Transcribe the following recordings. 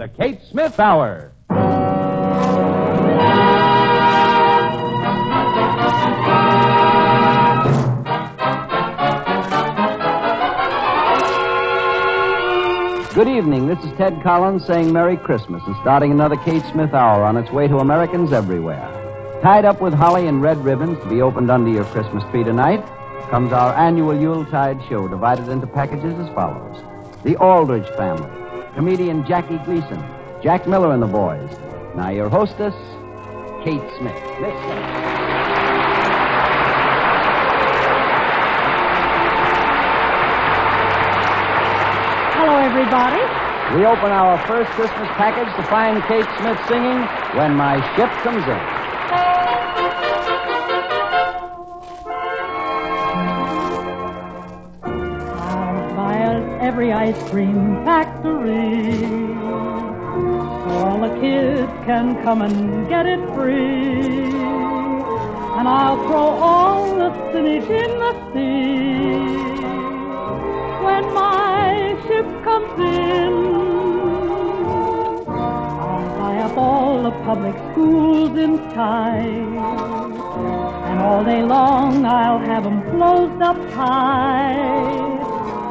the Kate Smith Hour. Good evening. This is Ted Collins saying Merry Christmas and starting another Kate Smith Hour on its way to Americans everywhere. Tied up with holly and red ribbons to be opened under your Christmas tree tonight comes our annual Yuletide show divided into packages as follows. The Aldrich family, comedian Jackie Gleason, Jack Miller and the boys. Now your hostess, Kate Smith. Miss Smith. Hello, everybody. We open our first Christmas package to find Kate Smith singing When My Ship Comes In. Every ice cream factory. So all the kids can come and get it free. And I'll throw all the spinach in the sea. When my ship comes in, I'll buy up all the public schools in time. And all day long I'll have 'em closed up high.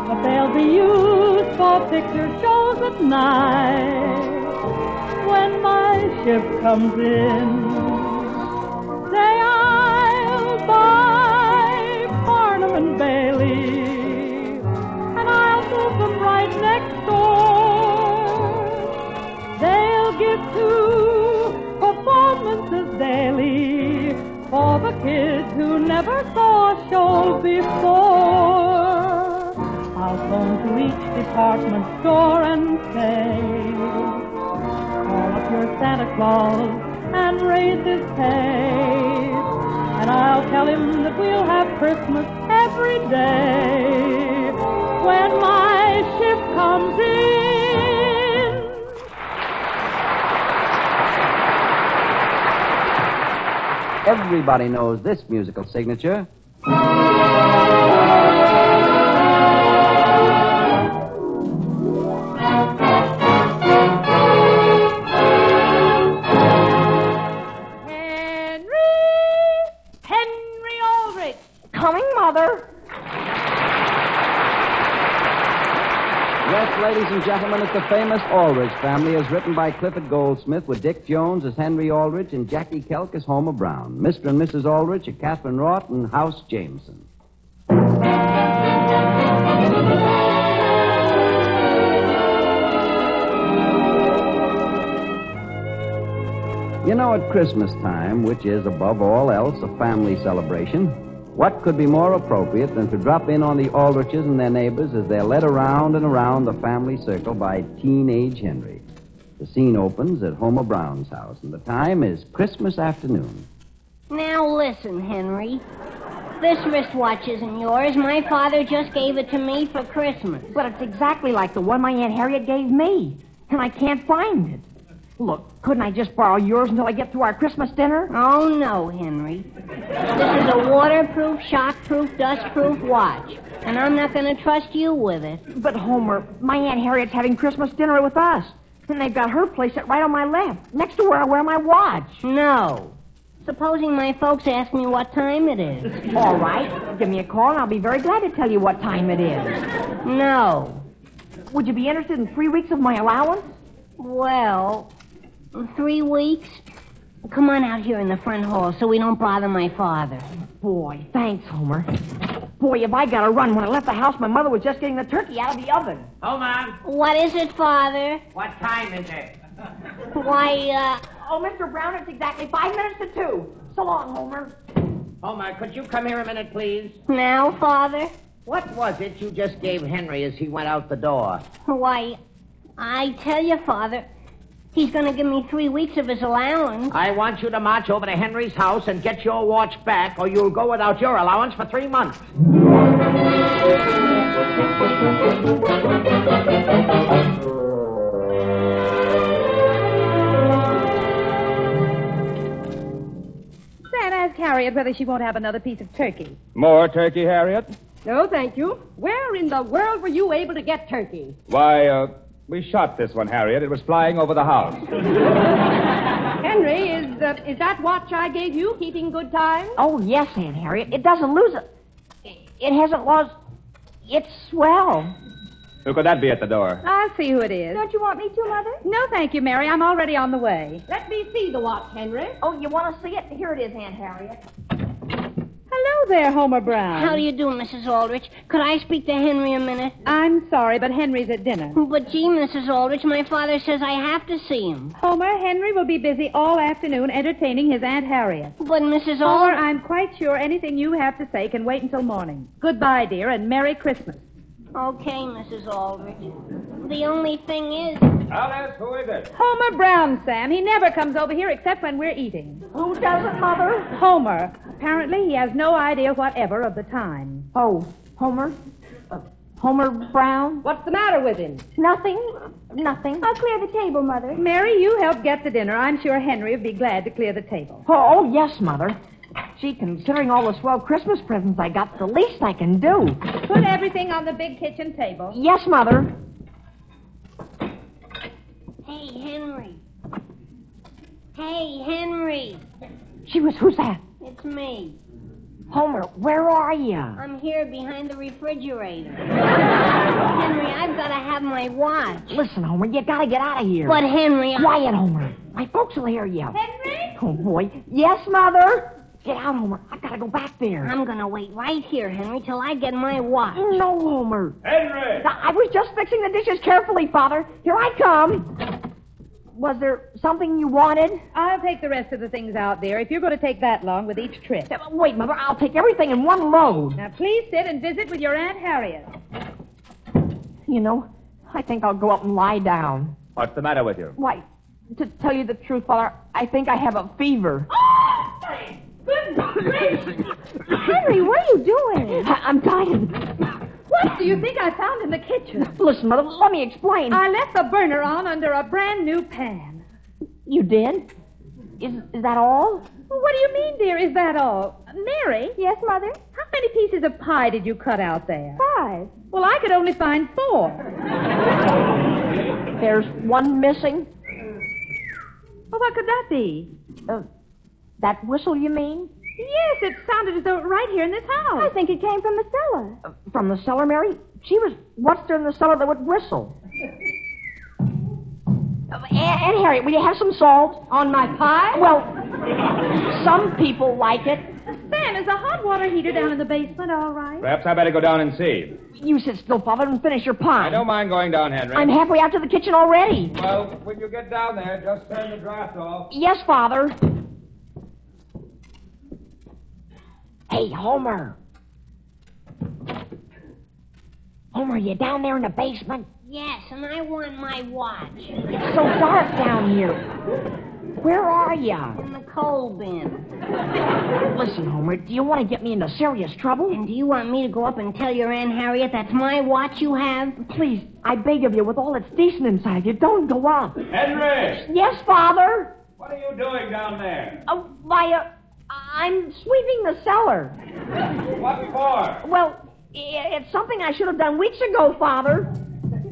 But they'll be used for picture shows at night. When my ship comes in, say I'll buy Barnum and Bailey. And I'll move them right next door. They'll give two performances daily for the kids who never saw a show before. I'll phone to each department store and say, call up your Santa Claus and raise his pay. And I'll tell him that we'll have Christmas every day when my ship comes in. Everybody knows this musical signature. Gentlemen, it's the famous Aldrich family as written by Clifford Goldsmith with Dick Jones as Henry Aldrich and Jackie Kelk as Homer Brown. Mr. and Mrs. Aldrich are Katharine Raht and House Jameson. You know, at Christmas time, which is above all else a family celebration, what could be more appropriate than to drop in on the Aldriches and their neighbors as they're led around and around the family circle by teenage Henry? The scene opens at Homer Brown's house, and the time is Christmas afternoon. Now listen, Henry. This wristwatch isn't yours. My father just gave it to me for Christmas. But it's exactly like the one my Aunt Harriet gave me. And I can't find it. Look, couldn't I just borrow yours until I get through our Christmas dinner? Oh, no, Henry. This is a waterproof, shockproof, dustproof watch. And I'm not going to trust you with it. But, Homer, my Aunt Harriet's having Christmas dinner with us. And they've got her place set right on my left, next to where I wear my watch. No. Supposing my folks ask me what time it is. All right. Give me a call, and I'll be very glad to tell you what time it is. No. Would you be interested in three weeks of my allowance? Well, three weeks? Come on out here in the front hall so we don't bother my father. Boy, thanks, Homer. Boy, if I got to run. When I left the house, my mother was just getting the turkey out of the oven. Homer, What is it, Father? what time is it? Why, uh, Oh, Mr. Brown, it's exactly five minutes to two. So long, Homer. Homer, could you come here a minute, please? now, Father? What was it you just gave Henry as he went out the door? Why, I tell you, Father, he's going to give me three weeks of his allowance. I want you to march over to Henry's house and get your watch back, or you'll go without your allowance for three months. Sam, ask Harriet whether she won't have another piece of turkey. More turkey, Harriet? No, thank you. Where in the world were you able to get turkey? Why, uh, We shot this one, Harriet. It was flying over the house. Henry, is uh, is that watch I gave you keeping good time? Oh, yes, Aunt Harriet. It doesn't lose it. It hasn't lost. It's swell. Who could that be at the door? I'll see who it is. Don't you want me to, Mother? No, thank you, Mary. I'm already on the way. Let me see the watch, Henry. Oh, you want to see it? Here it is, Aunt Harriet. Hello there, Homer Brown. How do you do, Mrs. Aldrich? Could I speak to Henry a minute? I'm sorry, but Henry's at dinner. But gee, Mrs. Aldrich, my father says I have to see him. Homer, Henry will be busy all afternoon entertaining his Aunt Harriet. But Mrs. Homer, Aldrich. I'm quite sure anything you have to say can wait until morning. Goodbye, dear, and Merry Christmas. Okay, Mrs. Aldrich. The only thing is. Alice, who is it? Homer Brown, Sam. He never comes over here except when we're eating. Who doesn't, Mother? Homer. Apparently, he has no idea whatever of the time. Oh, Homer? Uh, Homer Brown? What's the matter with him? Nothing. Nothing. I'll clear the table, Mother. Mary, you help get the dinner. I'm sure Henry would be glad to clear the table. Oh, oh, yes, Mother. Gee, considering all the swell Christmas presents I got, the least I can do. Put everything on the big kitchen table. Yes, Mother. Hey, Henry. Hey, Henry. She was, who's that? It's me. Homer, where are you? I'm here behind the refrigerator. Henry, I've got to have my watch. Listen, Homer, you gotta get out of here. But, Henry, I... Quiet, Homer. My folks will hear you. Henry? Oh, boy. Yes, Mother? Get out, Homer. I've gotta go back there. I'm going to wait right here, Henry, till I get my watch. No, Homer. Henry! I was just fixing the dishes carefully, Father. Here I come. Was there something you wanted? I'll take the rest of the things out there if you're going to take that long with each trip. Wait, Mother. I'll take everything in one load. Now, please sit and visit with your Aunt Harriet. You know, I think I'll go up and lie down. What's the matter with you? Why, to tell you the truth, Father, I think I have a fever. Henry, what are you doing? I- I'm tired. What do you think I found in the kitchen? Listen, Mother, let me explain. I left the burner on under a brand new pan. You did? Is, is that all? Well, what do you mean, dear? Is that all? Mary? Yes, Mother? How many pieces of pie did you cut out there? Five. Well, I could only find four. There's one missing. Well, what could that be? Uh, that whistle, you mean? Yes, it sounded as though it right here in this house. I think it came from the cellar. Uh, from the cellar, Mary? She was. What's there in the cellar that would whistle? Uh, Aunt, Aunt Harriet, will you have some salt? On my pie? Well, some people like it. Sam, is the hot water heater down in the basement all right? Perhaps I better go down and see. You sit still, Father, and finish your pie. I don't mind going down, Henry. I'm halfway out to the kitchen already. Well, when you get down there, just turn the draft off. Yes, Father. Hey, Homer. Homer, you down there in the basement? Yes, and I want my watch. It's so dark down here. Where are you? In the coal bin. Listen, Homer, do you want to get me into serious trouble? And do you want me to go up and tell your Aunt Harriet that's my watch you have? Please, I beg of you, with all that's decent inside you, don't go up. Henry! Yes, Father. What are you doing down there? Uh, why, uh, I'm sweeping the cellar. What for? Well, it's something I should have done weeks ago, Father.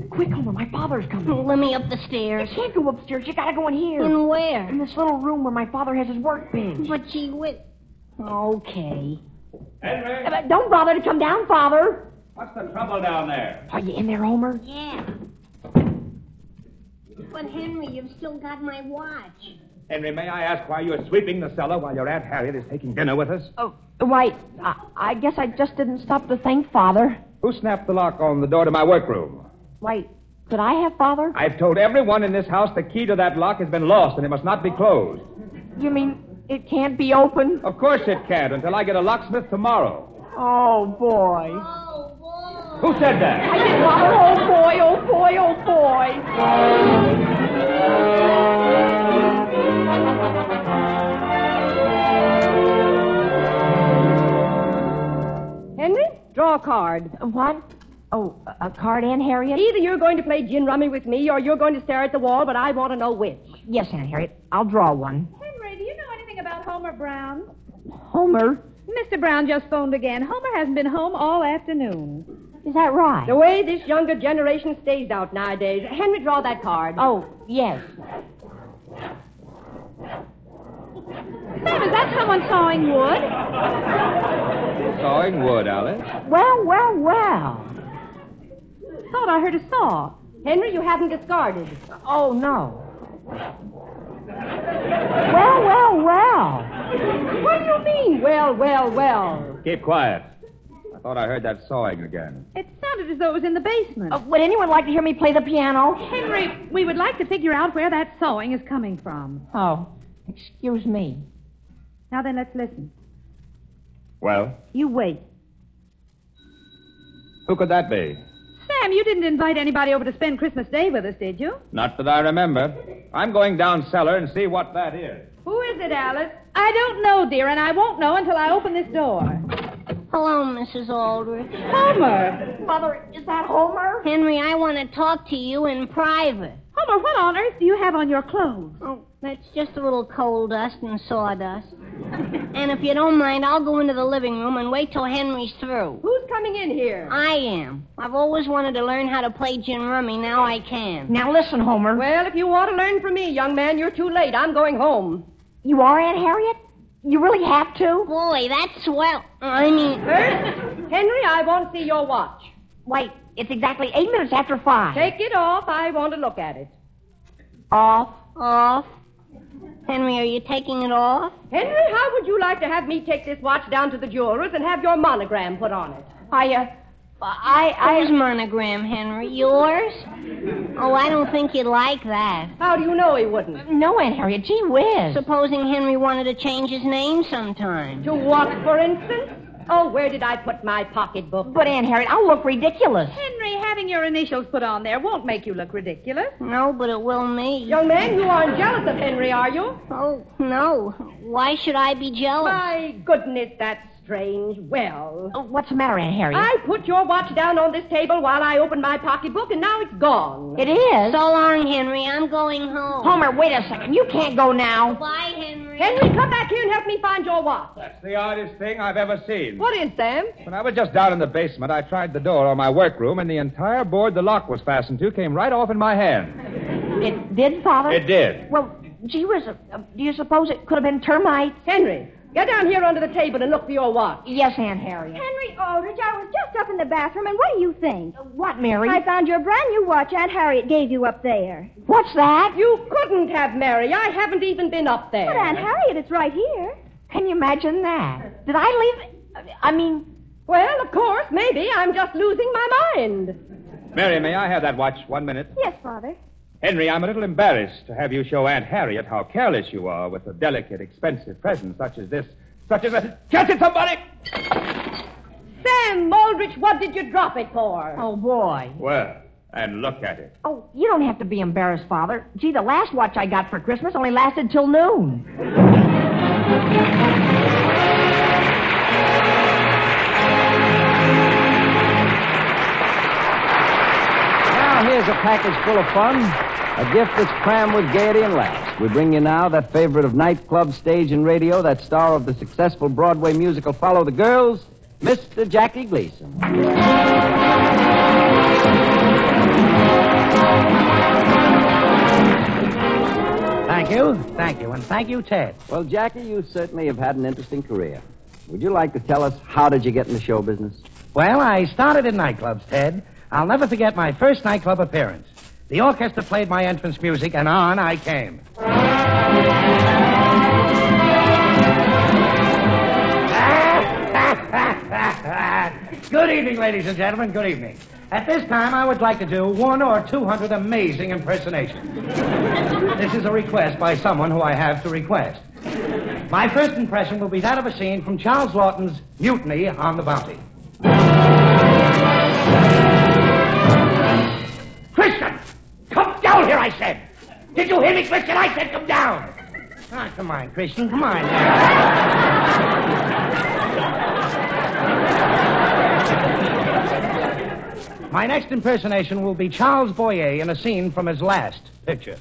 Quick, Homer, my father's coming. Let me up the stairs. You can't go upstairs. You gotta go in here. In where? In this little room where my father has his workbench. But gee whiz. Okay. Henry! Uh, Don't bother to come down, Father. What's the trouble down there? Are you in there, Homer? Yeah. But Henry, you've still got my watch. Henry, may I ask why you're sweeping the cellar while your Aunt Harriet is taking dinner with us? Oh, why, I, I guess I just didn't stop to think, Father. Who snapped the lock on the door to my workroom? Why, could I have Father? I've told everyone in this house the key to that lock has been lost and it must not be closed. You mean it can't be opened? Of course it can't until I get a locksmith tomorrow. Oh, boy. Oh, boy. Who said that? I did, Father. Oh, boy, oh, boy, oh, boy. Draw a card. What? Oh, a card, Aunt Harriet? Either you're going to play gin rummy with me or you're going to stare at the wall, but I want to know which. Yes, Aunt Harriet. I'll draw one. Henry, do you know anything about Homer Brown? Homer? Mr. Brown just phoned again. Homer hasn't been home all afternoon. Is that right? The way this younger generation stays out nowadays. Henry, draw that card. Oh, yes. Sam, is that someone sawing wood? Sawing wood, Alice. Well, well, well. Thought I heard a saw. Henry, you haven't discarded. Oh, no. Well, well, well. What do you mean, well, well, well? Keep quiet. I thought I heard that sawing again. It sounded as though it was in the basement. Uh, would anyone like to hear me play the piano? Henry, we would like to figure out where that sawing is coming from. Oh, excuse me. Now then, let's listen. Well, You wait. who could that be? Sam, you didn't invite anybody over to spend Christmas Day with us, did you? Not that I remember. I'm going down cellar and see what that is. Who is it, Alice? I don't know, dear, and I won't know until I open this door. Hello, Mrs. Aldrich. Homer! Mother, is that Homer? Henry, I want to talk to you in private. Homer, what on earth do you have on your clothes? Oh, that's just a little coal dust and sawdust. and if you don't mind, I'll go into the living room and wait till Henry's through. Who's coming in here? I am. I've always wanted to learn how to play gin rummy. Now I can. Now listen, Homer. Well, if you want to learn from me, young man, you're too late. I'm going home. You are Aunt Harriet? You really have to? Boy, that's swell. I mean, First, Henry, I want to see your watch. Wait, it's exactly eight minutes after five. Take it off. I want to look at it. off. off. Henry, are you taking it off? Henry, how would you like to have me take this watch down to the jeweler's and have your monogram put on it? I, uh, I, Whose monogram, Henry? Yours? Oh, I don't think you'd like that. How do you know he wouldn't? No, Aunt Harriet, gee whiz. Supposing Henry wanted to change his name sometime. To what, for instance? Oh, where did I put my pocketbook? But, Aunt Harriet, I'll look ridiculous. Henry, having your initials put on there won't make you look ridiculous. No, but it will me. Young man, you aren't jealous of Henry, are you? Oh, no. Why should I be jealous? My goodness, that's strange. Well, Oh, what's the matter, Aunt Harriet? I put your watch down on this table while I opened my pocketbook, and now it's gone. It is. So long, Henry. I'm going home. Homer, wait a second. You can't go now. Bye, Henry. Henry, come back here and help me find your watch. That's the oddest thing I've ever seen. What is, Sam? When I was just down in the basement, I tried the door on my workroom, and the entire board the lock was fastened to came right off in my hand. It did, Father? It did. Well, gee whiz, uh, do you suppose it could have been termites? Henry, get down here under the table and look for your watch. Yes, Aunt Harriet. Henry Aldrich, I was just up in the bathroom, and what do you think? Uh, what, Mary? I found your brand new watch Aunt Harriet gave you up there. What's that? You couldn't have, Mary. I haven't even been up there. But Aunt Harriet, it's right here. Can you imagine that? Did I leave it? I mean, Well, of course, maybe I'm just losing my mind. Mary, may I have that watch one minute? Yes, Father. Henry, I'm a little embarrassed to have you show Aunt Harriet how careless you are with a delicate, expensive present such as this. Such as a. Catch it, somebody! Sam Aldrich, what did you drop it for? oh boy. Well, and look at it. Oh, you don't have to be embarrassed, Father. Gee, the last watch I got for Christmas only lasted till noon. A package full of fun. A gift that's crammed with gaiety and laughs. We bring you now that favorite of nightclub, stage, and radio, that star of the successful Broadway musical Follow the Girls, Mr. Jackie Gleason. Thank you. Thank you. And thank you, Ted. Well, Jackie, you certainly have had an interesting career. Would you like to tell us how did you get in the show business? Well, I started in nightclubs, Ted. I'll never forget my first nightclub appearance. The orchestra played my entrance music, and on I came. Good evening, ladies and gentlemen. Good evening. At this time, I would like to do one or two hundred amazing impersonations. this is a request by someone who I have to request. My first impression will be that of a scene from Charles Laughton's Mutiny on the Bounty. I said! Did you hear me, Christian? I said come down! Ah, come on, Christian, come on. My next impersonation will be Charles Boyer in a scene from his last picture.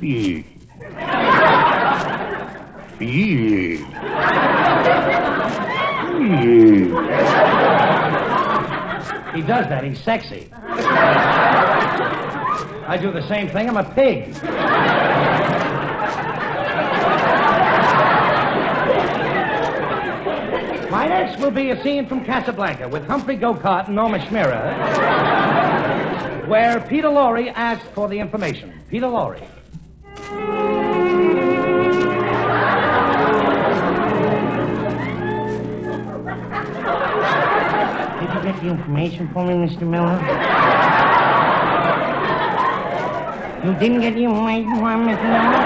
Yeah. He does that. He's sexy. I do the same thing. I'm a pig. My next will be a scene from Casablanca with Humphrey Gocart and Norma Schmirra, where Peter Lorre asked for the information. Peter Lorre. Get the information for me, Mr. Miller? You didn't get the information for me, Mr. Miller?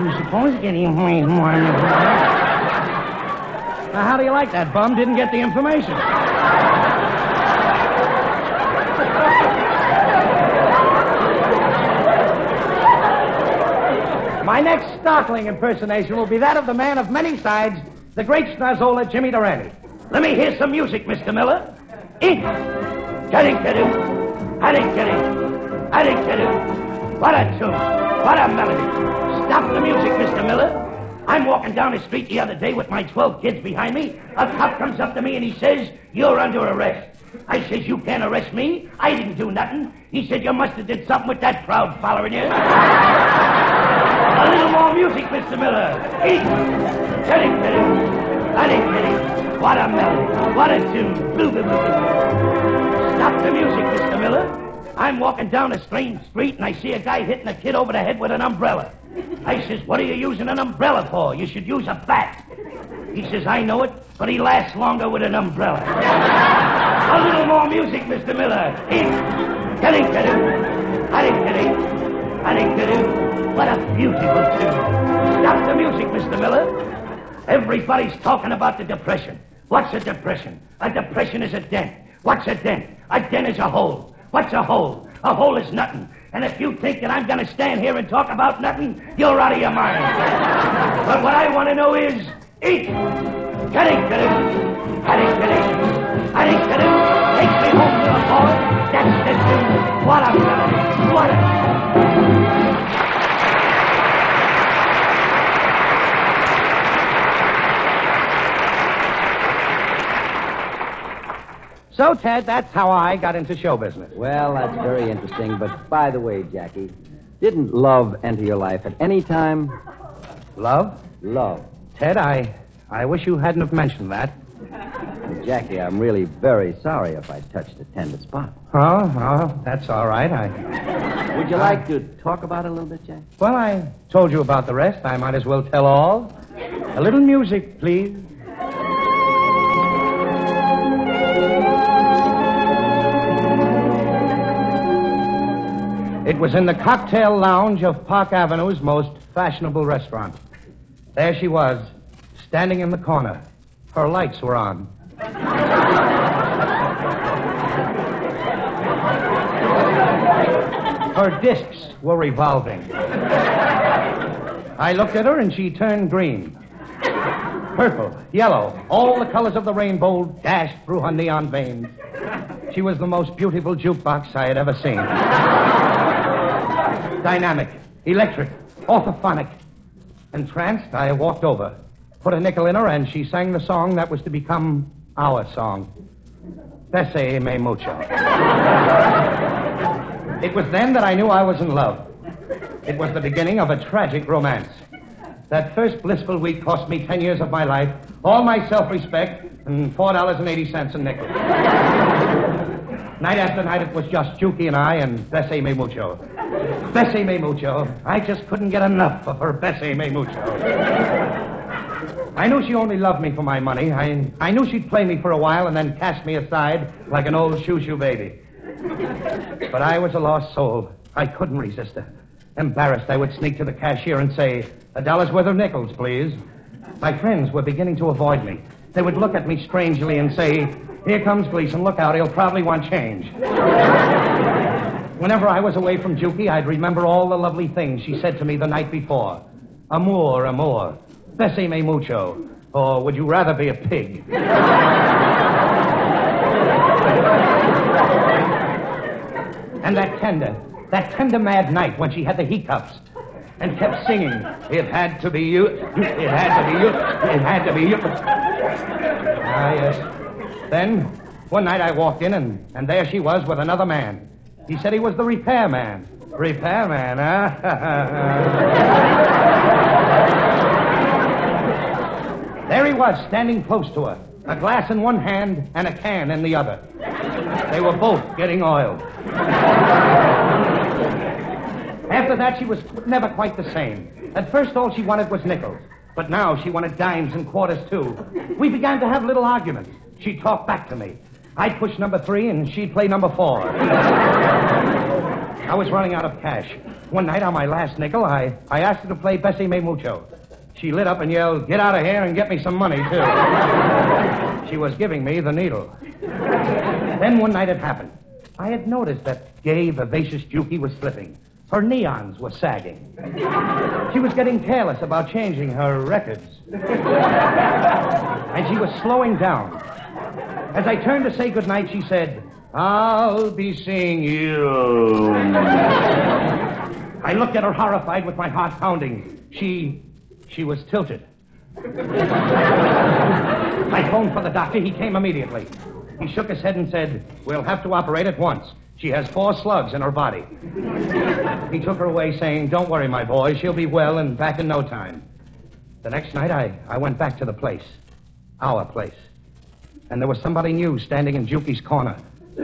You're supposed to get the information for me, Mr. Miller. Now, how do you like that? Bum didn't get the information. My next startling impersonation will be that of the man of many sides, the great Schnozzola Jimmy Durante. Let me hear some music, Mr. Miller. Eat. Getting. Adding, getting. What a tune. What a melody. Stop the music, Mr. Miller. I'm walking down the street the other day with my 12 kids behind me. A cop comes up to me and he says, You're under arrest. I says, You can't arrest me. I didn't do nothing. He said, You must have did something with that crowd following you. A little more music, Mr. Miller. Eat. Kitty, kitty. Kitty, kitty. What a melody. What a tune. Blue, blue. Stop the music, Mr. Miller. I'm walking down a strange street and I see a guy hitting a kid over the head with an umbrella. I says, What are you using an umbrella for? You should use a bat. He says, I know it, but he lasts longer with an umbrella. a little more music, Mr. Miller. Eat. Kitty, kitty. Kitty, kitty. Kitty, kitty. What a beautiful tune. Stop the music, Mr. Miller. Everybody's talking about the depression. What's a depression? A depression is a dent. What's a dent? A dent is a hole. What's a hole? A hole is nothing. And if you think that I'm going to stand here and talk about nothing, you're out of your mind. but what I want to know is, eat. Kitty, kitty. Kitty, kitty. Kitty, kitty. Take me home to the boy. That's the tune. What a melody. What a... So, Ted, that's how I got into show business. Well, that's very interesting. But by the way, Jackie, didn't love enter your life at any time? Love? Love. Ted, I, I wish you hadn't have mentioned that. Jackie, I'm really very sorry if I touched a tender spot. Oh, oh, that's all right. I. Would you like to talk about it a little bit, Jack? Well, I told you about the rest. I might as well tell all. A little music, please. It was in the cocktail lounge of Park Avenue's most fashionable restaurant. There she was, standing in the corner. Her lights were on. Her discs were revolving. I looked at her and she turned green. Purple, yellow, all the colors of the rainbow dashed through her neon veins. She was the most beautiful jukebox I had ever seen. Dynamic, electric, orthophonic. Entranced, I walked over, put a nickel in her, and she sang the song that was to become our song. Bese me mucho. It was then that I knew I was in love. It was the beginning of a tragic romance. That first blissful week cost me ten years of my life, all my self-respect, and four dollars and eighty cents a nickel. Night after night, it was just Juki and I and Bessie me mucho. Bessie me mucho. I just couldn't get enough of her Bessie me mucho. I knew she only loved me for my money. I, I knew she'd play me for a while and then cast me aside like an old shoo-shoo baby. But I was a lost soul. I couldn't resist her. Embarrassed, I would sneak to the cashier and say, a dollar's worth of nickels, please. My friends were beginning to avoid me. They would look at me strangely and say, here comes Gleason. Look out, he'll probably want change. Whenever I was away from Juki, I'd remember all the lovely things she said to me the night before. Amour, amour. Bessie me mucho. Or would you rather be a pig? and that tender, that tender mad night when she had the hiccups. and kept singing. It had to be you. It had to be you. It had to be you. Ah, yes. Then, one night I walked in, and, and there she was with another man. He said he was the repairman. Repairman, huh? there he was, standing close to her, a glass in one hand and a can in the other. They were both getting oiled. After that, she was never quite the same. At first, all she wanted was nickels. But now she wanted dimes and quarters, too. We began to have little arguments. She'd talk back to me. I'd push number three, and she'd play number four. I was running out of cash. One night on my last nickel, I, I asked her to play Bessie Me Mucho. She lit up and yelled, Get out of here and get me some money, too. she was giving me the needle. then one night it happened. I had noticed that gay, vivacious Juki was slipping. Her neons were sagging. She was getting careless about changing her records. and she was slowing down. As I turned to say goodnight, she said, I'll be seeing you. I looked at her horrified with my heart pounding. She. she was tilted. I phoned for the doctor. He came immediately. He shook his head and said, We'll have to operate at once. She has four slugs in her body. He took her away, saying, Don't worry, my boy. She'll be well and back in no time. The next night, I, I went back to the place. Our place. And there was somebody new standing in Juki's corner.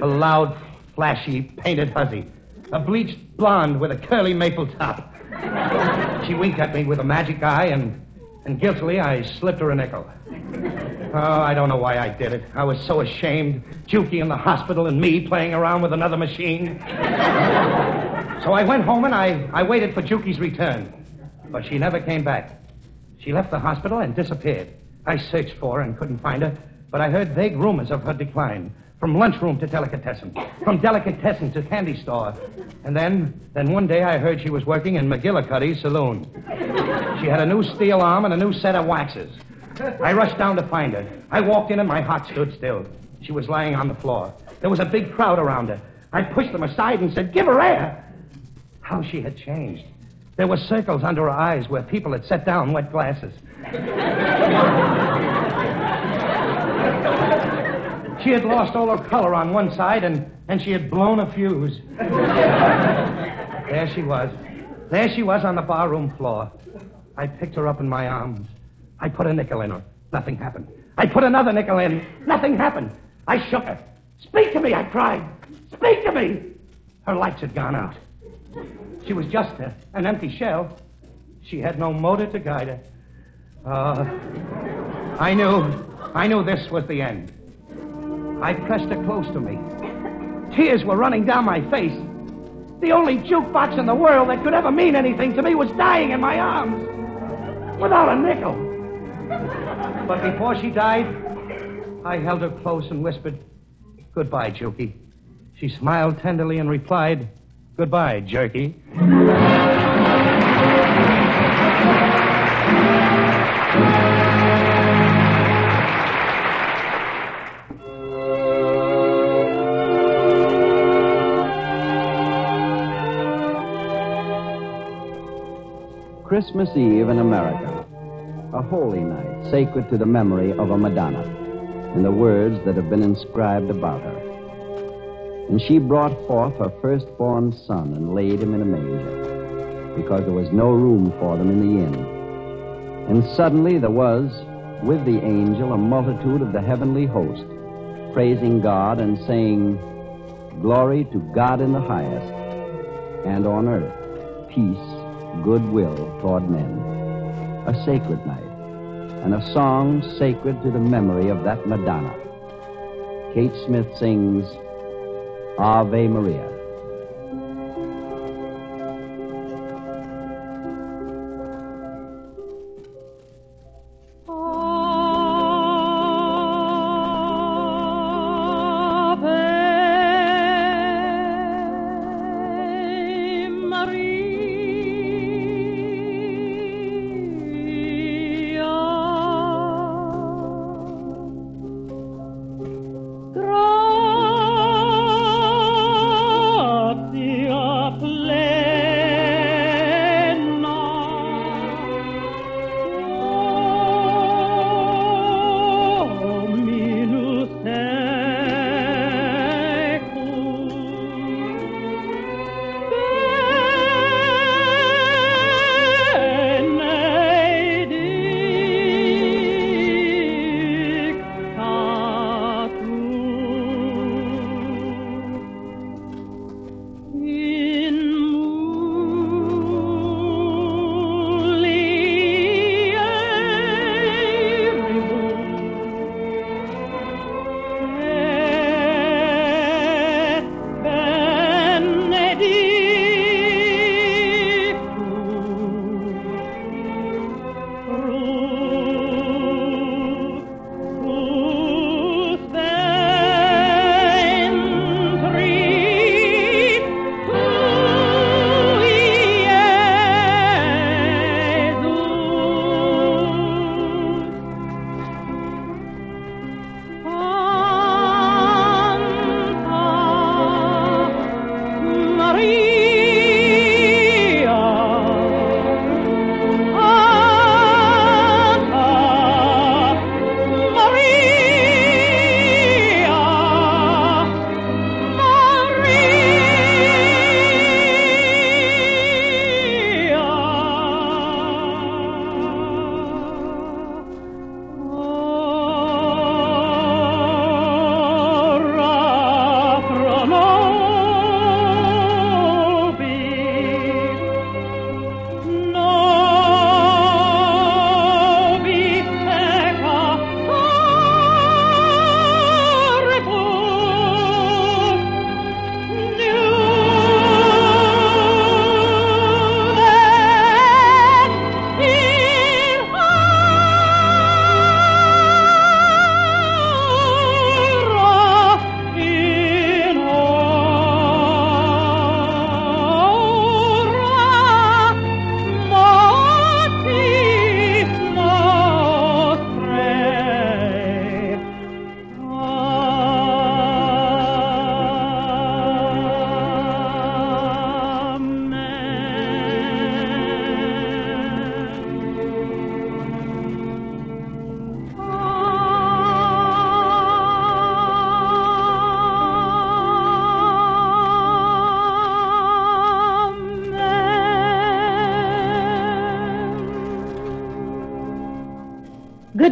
A loud, flashy, painted hussy. A bleached blonde with a curly maple top. She winked at me with a magic eye, and, and guiltily I slipped her a nickel. Oh, I don't know why I did it. I was so ashamed. Juki in the hospital and me playing around with another machine. so I went home and I, I waited for Juki's return. But she never came back. She left the hospital and disappeared. I searched for her and couldn't find her, but I heard vague rumors of her decline. From lunchroom to delicatessen. From delicatessen to candy store. And then, then one day I heard she was working in McGillicuddy's saloon. She had a new steel arm and a new set of waxes. I rushed down to find her. I walked in and my heart stood still. She was lying on the floor. There was a big crowd around her. I pushed them aside and said, Give her air. How she had changed. There were circles under her eyes where people had set down wet glasses. She had lost all her color on one side and, and she had blown a fuse. there she was. There she was on the barroom floor. I picked her up in my arms. I put a nickel in her. Nothing happened. I put another nickel in. Nothing happened. I shook her. Speak to me, I cried. Speak to me. Her lights had gone out. She was just a, an empty shell. She had no motor to guide her. Uh, I knew, I knew this was the end. I pressed her close to me. Tears were running down my face. The only jukebox in the world that could ever mean anything to me was dying in my arms. Without a nickel. But before she died, I held her close and whispered, Goodbye, Juki. She smiled tenderly and replied, Goodbye, Jerky. Christmas Eve in America. A holy night, sacred to the memory of a Madonna and the words that have been inscribed about her. And she brought forth her firstborn son and laid him in a manger, because there was no room for them in the inn. And suddenly there was, with the angel, a multitude of the heavenly host, praising God and saying, Glory to God in the highest, and on earth, peace goodwill toward men. A sacred night, and a song sacred to the memory of that Madonna. Kate Smith sings Ave Maria.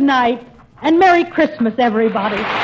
Night, and Merry Christmas, everybody.